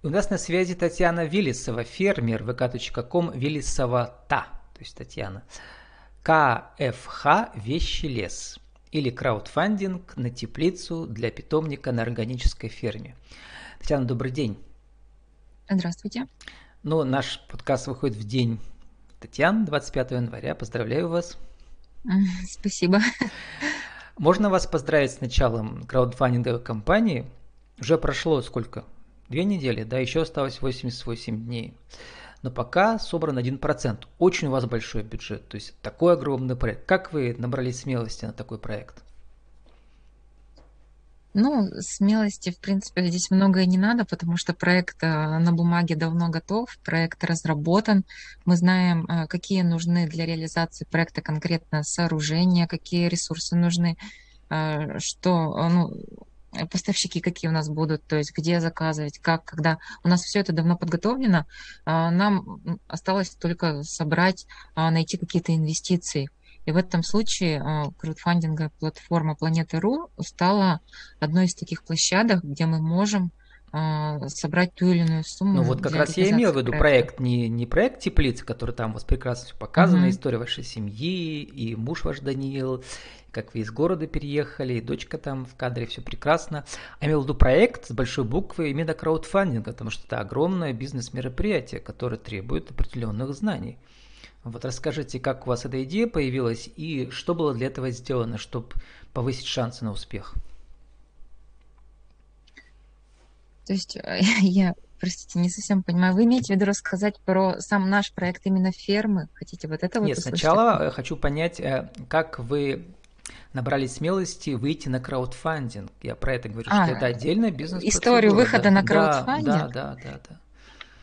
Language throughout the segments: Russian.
У нас на связи Татьяна Виллисова, фермер, vk.com, Виллисова та, то есть Татьяна. КФХ «Вещи лес» или краудфандинг на теплицу для питомника на органической ферме. Татьяна, добрый день. Здравствуйте. Ну, наш подкаст выходит в день Татьяны, 25 января. Поздравляю вас. Спасибо. Можно вас поздравить с началом краудфандинговой кампании. Уже прошло сколько? Две недели, да, еще осталось 88 дней. Но пока собран 1%. Очень у вас большой бюджет, то есть такой огромный проект. Как вы набрались смелости на такой проект? Ну, смелости, в принципе, здесь многое не надо, потому что проект э, на бумаге давно готов, проект разработан. Мы знаем, э, какие нужны для реализации проекта конкретно сооружения, какие ресурсы нужны, э, что, ну, поставщики какие у нас будут, то есть где заказывать, как, когда. У нас все это давно подготовлено. Нам осталось только собрать, найти какие-то инвестиции. И в этом случае а, краудфандинговая платформа Планета.ру стала одной из таких площадок, где мы можем а, собрать ту или иную сумму. Ну вот как раз я имел в виду проект, не, не проект теплицы, который там у вас прекрасно все показано, mm-hmm. история вашей семьи, и муж ваш Даниил, как вы из города переехали, и дочка там в кадре, все прекрасно. А имел в виду проект с большой буквы именно краудфандинга, потому что это огромное бизнес-мероприятие, которое требует определенных знаний. Вот расскажите, как у вас эта идея появилась и что было для этого сделано, чтобы повысить шансы на успех? То есть э, я, простите, не совсем понимаю. Вы имеете в виду рассказать про сам наш проект именно фермы? Хотите вот это Нет, вот сначала э, хочу понять, э, как вы набрались смелости выйти на краудфандинг. Я про это говорю, а, что это отдельная бизнес Историю выхода да? на краудфандинг? Да, да, да, да.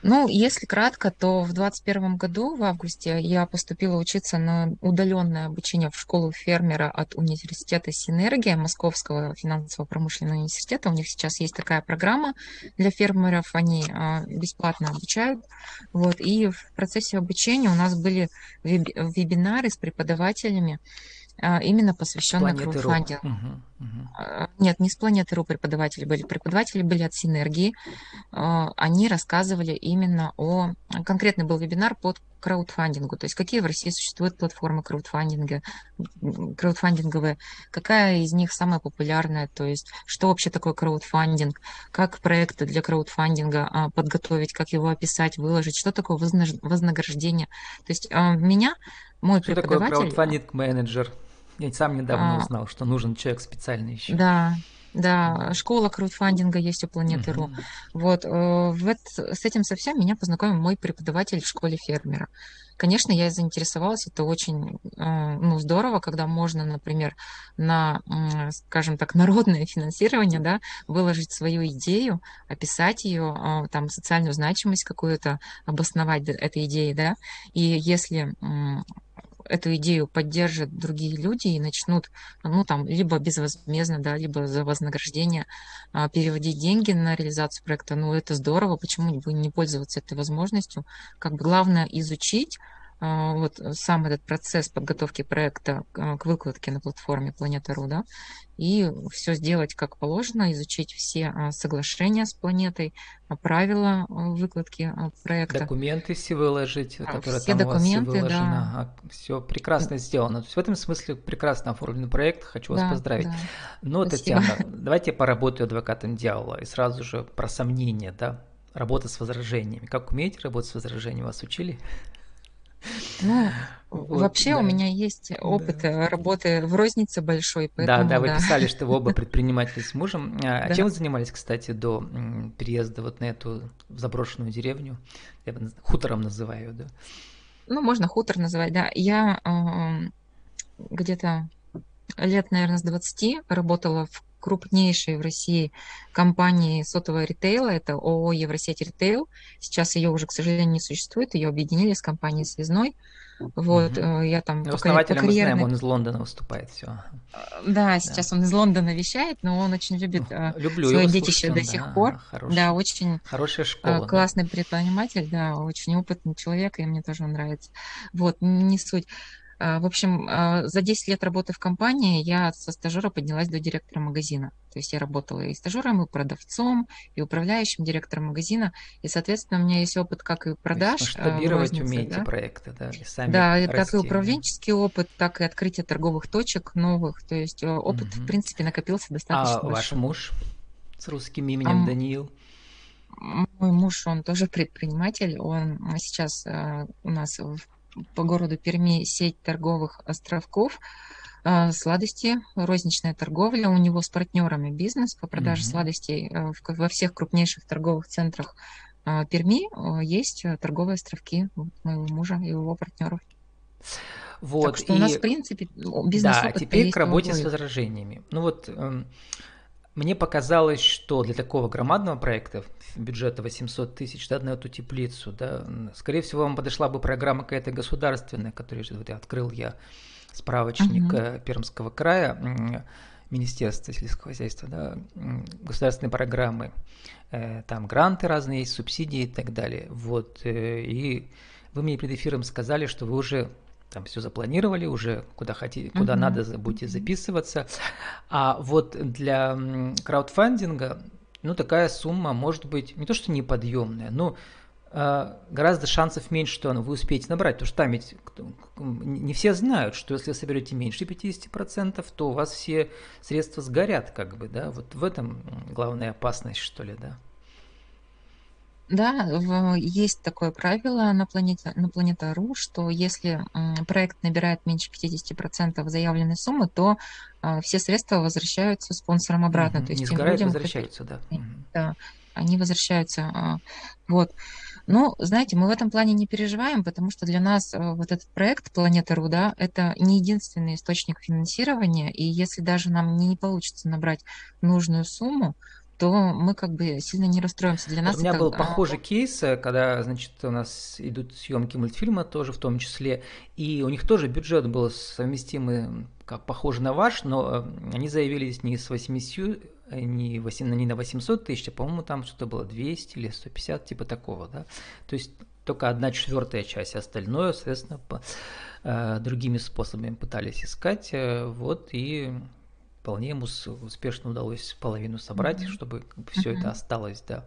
Ну, если кратко, то в 2021 году, в августе, я поступила учиться на удаленное обучение в школу фермера от университета Синергия Московского финансово-промышленного университета. У них сейчас есть такая программа для фермеров, они а, бесплатно обучают. Вот. И в процессе обучения у нас были вебинары с преподавателями, а, именно посвященная краудфандингу. Угу, угу. Нет, не с планеты.ру преподаватели были. Преподаватели были от Синергии. А, они рассказывали именно о... Конкретный был вебинар под краудфандингу, то есть какие в России существуют платформы краудфандинга, краудфандинговые, какая из них самая популярная, то есть что вообще такое краудфандинг, как проекты для краудфандинга а, подготовить, как его описать, выложить, что такое вознаграждение. То есть меня мой что преподаватель... такое краудфандинг-менеджер? Я сам недавно а, узнал, что нужен человек специальный еще. Да, да, школа краудфандинга есть у Планеты.ру. Uh-huh. Вот, э, в это, с этим совсем меня познакомил мой преподаватель в школе фермера. Конечно, я заинтересовалась, это очень э, ну, здорово, когда можно, например, на, скажем так, народное финансирование, да, выложить свою идею, описать ее, э, там, социальную значимость какую-то, обосновать этой идеей, да, и если эту идею поддержат другие люди и начнут, ну, там, либо безвозмездно, да, либо за вознаграждение а, переводить деньги на реализацию проекта, ну, это здорово, почему бы не пользоваться этой возможностью? Как бы главное изучить, вот сам этот процесс подготовки проекта к выкладке на платформе Планета.ру, да, и все сделать как положено, изучить все а, соглашения с планетой, а, правила выкладки проекта. Документы все выложить, которые все там документы, у вас все выложено. Да. Все прекрасно сделано. То есть в этом смысле прекрасно оформленный проект, хочу да, вас поздравить. Да. Но, Спасибо. Татьяна, давайте я поработаю адвокатом дьявола и сразу же про сомнения, да, работа с возражениями. Как умеете работать с возражениями, вас учили? Ну, вот, вообще да. у меня есть опыт да. работы в рознице большой. Поэтому, да, да, вы да. писали, что вы оба предприниматели с мужем. А да. чем вы занимались, кстати, до переезда вот на эту заброшенную деревню? Я хутором называю, да. Ну, можно хутор называть, да. Я э, где-то лет, наверное, с 20 работала в крупнейшей в России компании сотового ритейла, это ООО «Евросеть Ритейл». Сейчас ее уже, к сожалению, не существует, ее объединили с компанией «Связной». Вот, угу. я там ну, по, Основателем по карьерной... мы знаем, он из Лондона выступает, все. Да, сейчас да. он из Лондона вещает, но он очень любит ну, Люблю свое детище до сих да, пор. Хороший, да, очень хорошая школа, классный да. предприниматель, да, очень опытный человек, и мне тоже он нравится. Вот, не суть. А, в общем, а, за 10 лет работы в компании я со стажера поднялась до директора магазина. То есть я работала и стажером, и продавцом, и управляющим директором магазина. И, соответственно, у меня есть опыт как и продаж. Масштабировать рознице, умеете да? проекты, да? И сами да, расти, так и управленческий да? опыт, так и открытие торговых точек новых. То есть э, опыт, угу. в принципе, накопился достаточно А большой. ваш муж с русским именем а, Даниил? Мой муж, он тоже предприниматель. Он сейчас э, у нас в по городу Перми сеть торговых островков, а, сладости, розничная торговля. У него с партнерами бизнес по продаже mm-hmm. сладостей э, во всех крупнейших торговых центрах а, Перми есть торговые островки моего мужа и его партнеров. Вот, так что и... у нас, в принципе, бизнес Да, теперь к работе с возражениями. Ну вот, эм, мне показалось, что для такого громадного проекта бюджета 800 тысяч да, на эту теплицу, да, скорее всего, вам подошла бы программа какая-то государственная, которую вот, открыл я справочник uh-huh. Пермского края, Министерства сельского хозяйства, да, государственные программы, э, там гранты разные есть, субсидии и так далее. Вот, э, и вы мне перед эфиром сказали, что вы уже там все запланировали уже, куда хотите, куда mm-hmm. надо, будете записываться. А вот для краудфандинга, ну, такая сумма может быть не то, что неподъемная, но э, гораздо шансов меньше, что вы успеете набрать, потому что там ведь не все знают, что если вы соберете меньше 50%, то у вас все средства сгорят, как бы, да, вот в этом главная опасность, что ли, да. Да, есть такое правило на планете, на Планета.ру, что если проект набирает меньше 50% заявленной суммы, то а, все средства возвращаются спонсорам обратно. Угу. То есть Не сгорают, людям, возвращаются, да. Да, они возвращаются. А, вот. Ну, знаете, мы в этом плане не переживаем, потому что для нас а, вот этот проект Планета.ру, да, это не единственный источник финансирования, и если даже нам не получится набрать нужную сумму, то мы как бы сильно не расстроимся. Для нас у меня это... был похожий кейс, э, когда, значит, у нас идут съемки мультфильма тоже в том числе, и у них тоже бюджет был совместимый, как похож на ваш, но э, они заявились не с 80, э, не, 8, не на 800 тысяч, а, по-моему, там что-то было 200 или 150, типа такого, да. То есть только одна четвертая часть, остальное, соответственно, по, э, другими способами пытались искать, э, вот, и вполне ему успешно удалось половину собрать, mm-hmm. чтобы все mm-hmm. это осталось, да.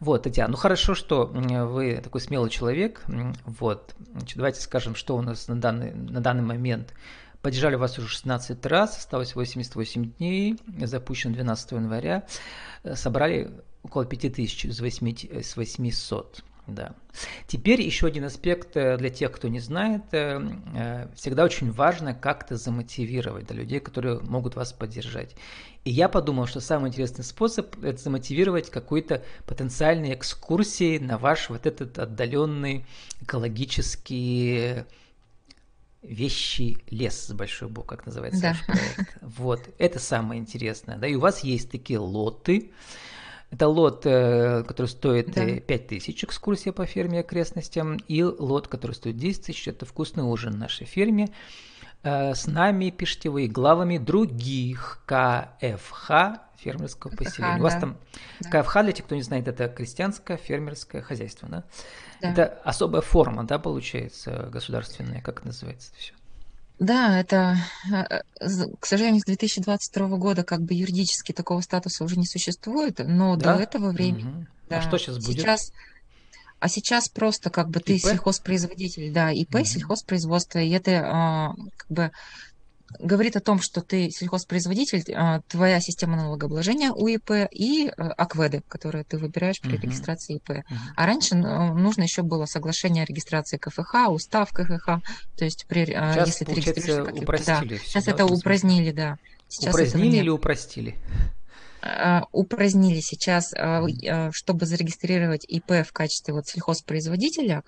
Вот, Татьяна, ну хорошо, что вы такой смелый человек. Вот, Значит, давайте скажем, что у нас на данный, на данный момент. Поддержали вас уже 16 раз, осталось 88 дней, запущен 12 января. Собрали около 5000 из 8, с 800. Да. Теперь еще один аспект э, для тех, кто не знает. Э, э, всегда очень важно как-то замотивировать да, людей, которые могут вас поддержать. И я подумал, что самый интересный способ – это замотивировать какой-то потенциальной экскурсией на ваш вот этот отдаленный экологический вещи лес с большой буквы, как называется да. ваш проект. Вот, это самое интересное. Да, и у вас есть такие лоты, это лот, э, который стоит да. 5 тысяч, экскурсия по ферме и окрестностям, и лот, который стоит 10 тысяч, это вкусный ужин в нашей ферме. Э, с нами пишите вы главами других КФХ фермерского КФХ, поселения. Да. У вас там да. КФХ, для тех, кто не знает, это крестьянское фермерское хозяйство, да? да? Это особая форма, да, получается, государственная, как называется это все? Да, это, э, к сожалению, с 2022 года как бы юридически такого статуса уже не существует, но да? до этого времени... Угу. Да, а что сейчас будет? Сейчас, а сейчас просто как бы ты ИП? сельхозпроизводитель, да, ИП, угу. сельхозпроизводство, и это а, как бы говорит о том, что ты сельхозпроизводитель, а, твоя система налогообложения УИП и а, АКВЭДы, которые ты выбираешь при uh-huh. регистрации ИП. Uh-huh. А раньше нужно еще было соглашение о регистрации КФХ, устав КФХ, то есть при, а, сейчас, если ты регистрируешься как упростили да, сейчас да, это упразднили, да. Сейчас упразднили или упростили? упразднили сейчас, чтобы зарегистрировать ИП в качестве вот сельхозпроизводителя,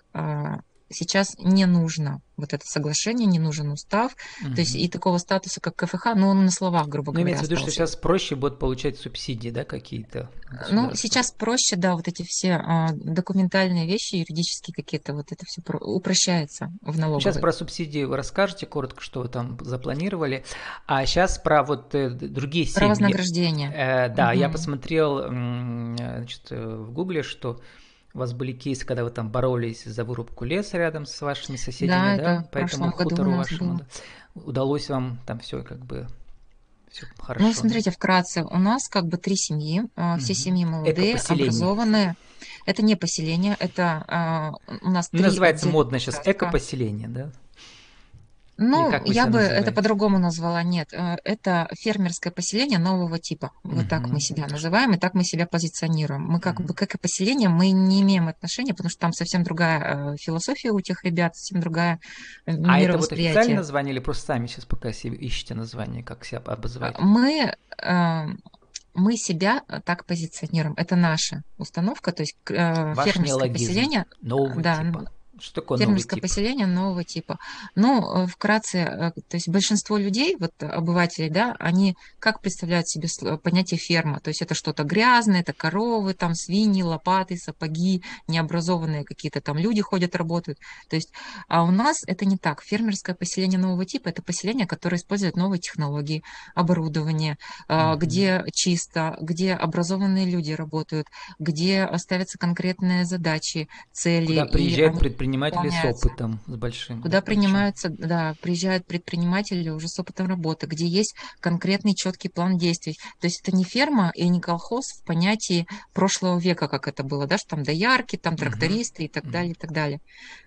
сейчас не нужно вот это соглашение, не нужен устав, угу. то есть и такого статуса, как КФХ, но он на словах, грубо ну, говоря, имеется в виду, что сейчас проще будет получать субсидии, да, какие-то? Ну, сейчас проще, да, вот эти все а, документальные вещи, юридические какие-то, вот это все про- упрощается в налоговой. Сейчас про субсидии вы расскажете коротко, что вы там запланировали, а сейчас про вот э, другие семьи. Про вознаграждение. Э, да, угу. я посмотрел, значит, э, в Гугле, что У вас были кейсы, когда вы там боролись за вырубку леса рядом с вашими соседями, да? да? По этому хутору вашему. Да? Удалось вам там все как бы все хорошо. Ну, смотрите, вкратце, у нас как бы три семьи, угу. все семьи молодые, образованные. Это не поселение, это uh, у нас три Называется модно сейчас экопоселение, да? Ну, я бы называете? это по-другому назвала. Нет, э, это фермерское поселение нового типа. Вот uh-huh. так мы себя называем, и так мы себя позиционируем. Мы как uh-huh. бы как и поселение, мы не имеем отношения, потому что там совсем другая э, философия у тех ребят, совсем другая э, А это вот официальное название или просто сами сейчас пока себе ищете название, как себя обозывать? Мы мы себя так позиционируем. Это наша установка, то есть Ваш фермерское поселение. Нового да, типа. Что такое Фермерское тип? поселение нового типа. Ну, э, вкратце, э, то есть большинство людей, вот обывателей, да, они как представляют себе понятие ферма? То есть это что-то грязное, это коровы, там свиньи, лопаты, сапоги, необразованные какие-то там люди ходят, работают. То есть, а у нас это не так. Фермерское поселение нового типа – это поселение, которое использует новые технологии, оборудование, mm-hmm. где чисто, где образованные люди работают, где ставятся конкретные задачи, цели. Куда приезжают предприниматели предприниматели с опытом, с большим. Куда принимаются, да, приезжают предприниматели уже с опытом работы, где есть конкретный четкий план действий. То есть это не ферма и не колхоз в понятии прошлого века, как это было, да, что там доярки, там трактористы угу. и так далее, и так далее.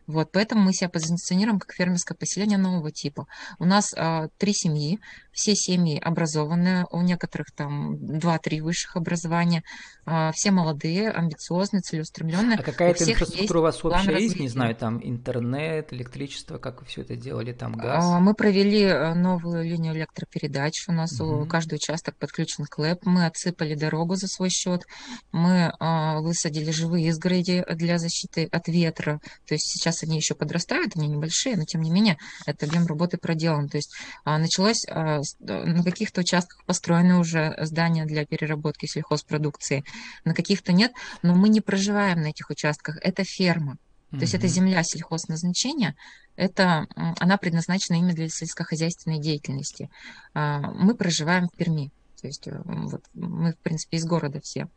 Вот, поэтому мы себя позиционируем как фермерское поселение нового типа. У нас а, три семьи, все семьи образованные, у некоторых там два-три высших образования, а, все молодые, амбициозные, целеустремленные. А какая-то инфраструктура у вас вообще есть, не знаю, там интернет, электричество, как вы все это делали, там газ? А, мы провели э, новую линию электропередач, у нас угу. каждый участок подключен к ЛЭП, мы отсыпали дорогу за свой счет, мы а, высадили живые изгороди для защиты от ветра, то есть сейчас они еще подрастают, они небольшие, но тем не менее это объем работы проделан. То есть началось на каких-то участках построены уже здания для переработки сельхозпродукции, на каких-то нет, но мы не проживаем на этих участках, это ферма. То есть это земля сельхозназначения, это, она предназначена именно для сельскохозяйственной деятельности. А, мы проживаем в Перми, то есть э, вот, мы, в принципе, из города все.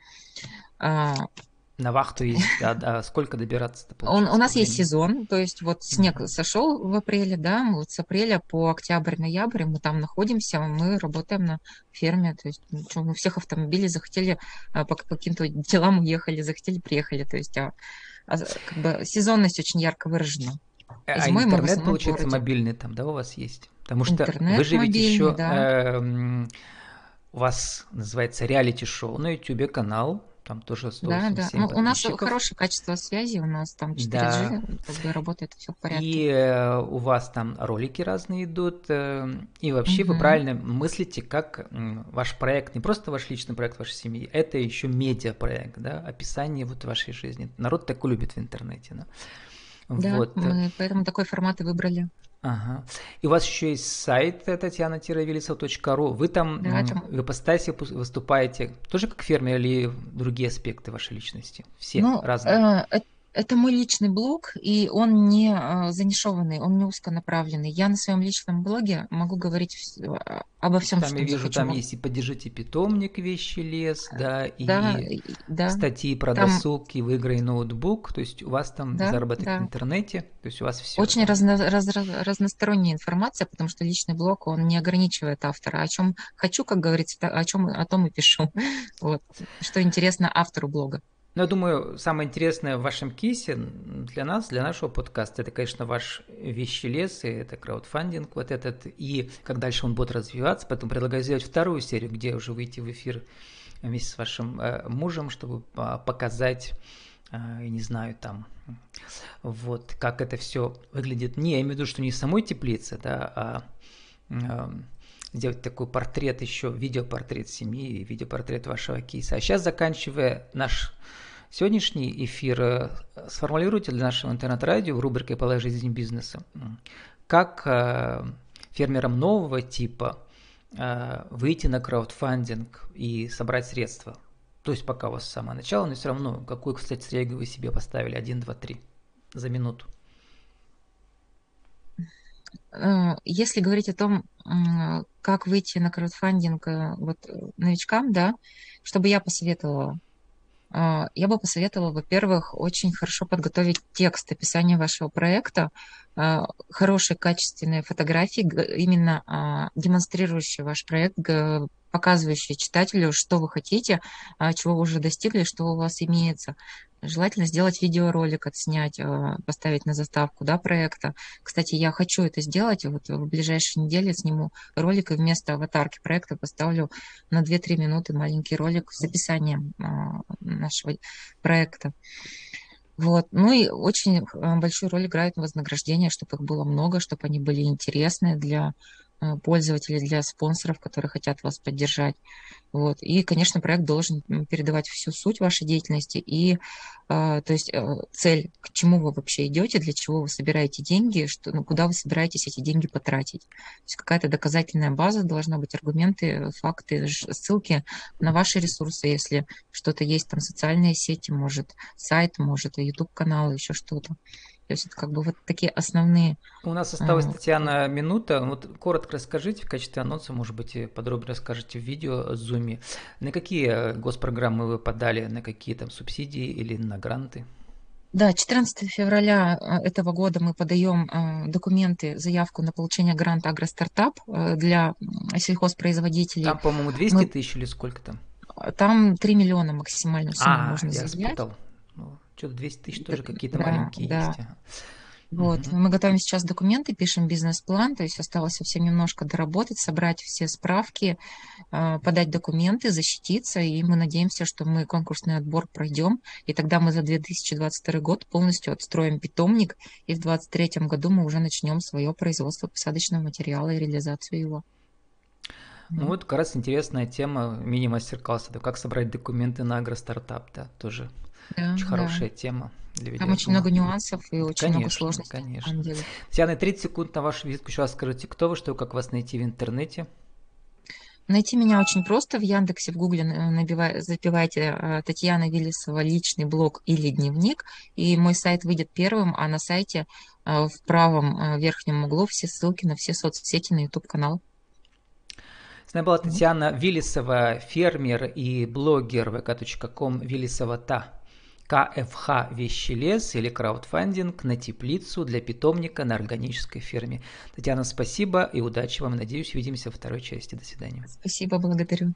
На вахту есть, да, да. Сколько добираться-то Он, У нас есть сезон, то есть вот снег mm-hmm. сошел в апреле, да, мы вот с апреля по октябрь-ноябрь мы там находимся, мы работаем на ферме, то есть ну, что, мы всех автомобилей захотели а, по каким-то делам уехали, захотели приехали, то есть а, а, как бы сезонность очень ярко выражена. А Зимой интернет, получается, мобильный там, да, у вас есть? Потому что интернет вы же ведь еще... Да. Э, у вас называется реалити-шоу на YouTube канал, там тоже 187 Да, да. Ну, у нас хорошее качество связи, у нас там 4G, да. как бы работает все в порядке. И э, у вас там ролики разные идут, э, и вообще угу. вы правильно мыслите, как ваш проект, не просто ваш личный проект вашей семьи, это еще медиапроект, да, описание вот вашей жизни. Народ такой любит в интернете, да. Да, вот. мы поэтому такой формат и выбрали. Ага. И у вас еще есть сайт татьяна-велисов.ру. Вы там да, в ипостаси выступаете тоже как фермер или другие аспекты вашей личности? Все ну, разные? Э, это мой личный блог, и он не а, занишованный, он не узконаправленный. Я на своем личном блоге могу говорить а, обо всем, там, что я вижу, там есть и поддержите питомник, вещи лес, да, и да, да. статьи про там... досуг, и выиграй ноутбук, то есть у вас там да, заработок да. в интернете, то есть у вас все. Очень разно, раз, разносторонняя информация, потому что личный блог, он не ограничивает автора. О чем хочу, как говорится, о чем о том и пишу. Вот. Что интересно автору блога. Но я думаю, самое интересное в вашем кейсе для нас, для нашего подкаста, это, конечно, ваш вещи лес, и это краудфандинг вот этот, и как дальше он будет развиваться. Поэтому предлагаю сделать вторую серию, где уже выйти в эфир вместе с вашим э, мужем, чтобы э, показать, э, я не знаю, там, вот, как это все выглядит. Не, я имею в виду, что не самой теплице, да, а э, сделать такой портрет еще, видеопортрет семьи, видеопортрет вашего кейса. А сейчас, заканчивая наш Сегодняшний эфир э, сформулируйте для нашего интернет-радио в рубрике «Полая жизнь бизнеса». Как э, фермерам нового типа э, выйти на краудфандинг и собрать средства? То есть пока у вас самое начало, но все равно, какую, кстати, стратегию вы себе поставили? 1, 2, 3 за минуту. Если говорить о том, как выйти на краудфандинг вот новичкам, да, чтобы я посоветовала А, я бы посоветовала, во-первых, очень хорошо подготовить текст описания вашего проекта, а, хорошие качественные фотографии, именно а, демонстрирующие ваш проект, показывающие читателю, что вы хотите, чего вы уже достигли, что у вас имеется. Желательно сделать видеоролик, отснять, поставить на заставку да, проекта. Кстати, я хочу это сделать. Вот в ближайшие недели сниму ролик и вместо аватарки проекта поставлю на 2-3 минуты маленький ролик с описанием нашего проекта. Вот. Ну и очень э, большую роль играет вознаграждение, чтобы их было много, чтобы они были интересны для пользователей, для спонсоров, которые хотят вас поддержать. Вот. И, конечно, проект должен передавать всю суть вашей деятельности и, э, то есть, э, цель, к чему вы вообще идете, для чего вы собираете деньги, что, ну, куда вы собираетесь эти деньги потратить. То есть какая-то доказательная база должна быть, аргументы, факты, ссылки на ваши ресурсы, если что-то есть, там социальные сети, может, сайт, может, YouTube-канал, еще что-то. То есть это как бы вот такие основные... У нас осталась, Татьяна, минута. Вот коротко расскажите в качестве анонса, может быть, подробнее расскажете в видео о Zoom. На какие госпрограммы вы подали, на какие там субсидии или на гранты? Да, 14 февраля э, этого года мы подаем э, документы, заявку на получение гранта «Агростартап» э, для сельхозпроизводителей. Там, по-моему, 200 мы... тысяч или сколько там? Там 3 миллиона максимально сумма а, можно я заявлять. Спутал. Что-то 200 тысяч тоже какие-то да, маленькие да. есть. Вот, угу. мы готовим сейчас документы, пишем бизнес-план, то есть осталось совсем немножко доработать, собрать все справки, а, подать документы, защититься, и мы надеемся, что мы конкурсный отбор пройдем, и тогда мы за 2022 год полностью отстроим питомник, и в 2023 году мы уже начнем свое производство посадочного материала и реализацию его. Ну вот как раз интересная тема мини-мастер-класса, да, как собрать документы на агростартап, да, тоже да, очень хорошая да. тема. Для Там очень много нюансов и очень конечно, много сложностей. Конечно. Татьяна, 30 секунд на вашу визитку. Еще раз скажите, кто вы, что, как вас найти в интернете? Найти меня очень просто в Яндексе, в Гугле набивай, забивайте э, Татьяна Виллисова личный блог или дневник, и мой сайт выйдет первым, а на сайте э, в правом э, верхнем углу все ссылки на все соцсети на YouTube канал. С нами была Татьяна Виллисова, фермер и блогер vk.com Виллисова-та. КФХ «Вещелес» или краудфандинг на теплицу для питомника на органической ферме. Татьяна, спасибо и удачи вам. Надеюсь, увидимся во второй части. До свидания. Спасибо, благодарю.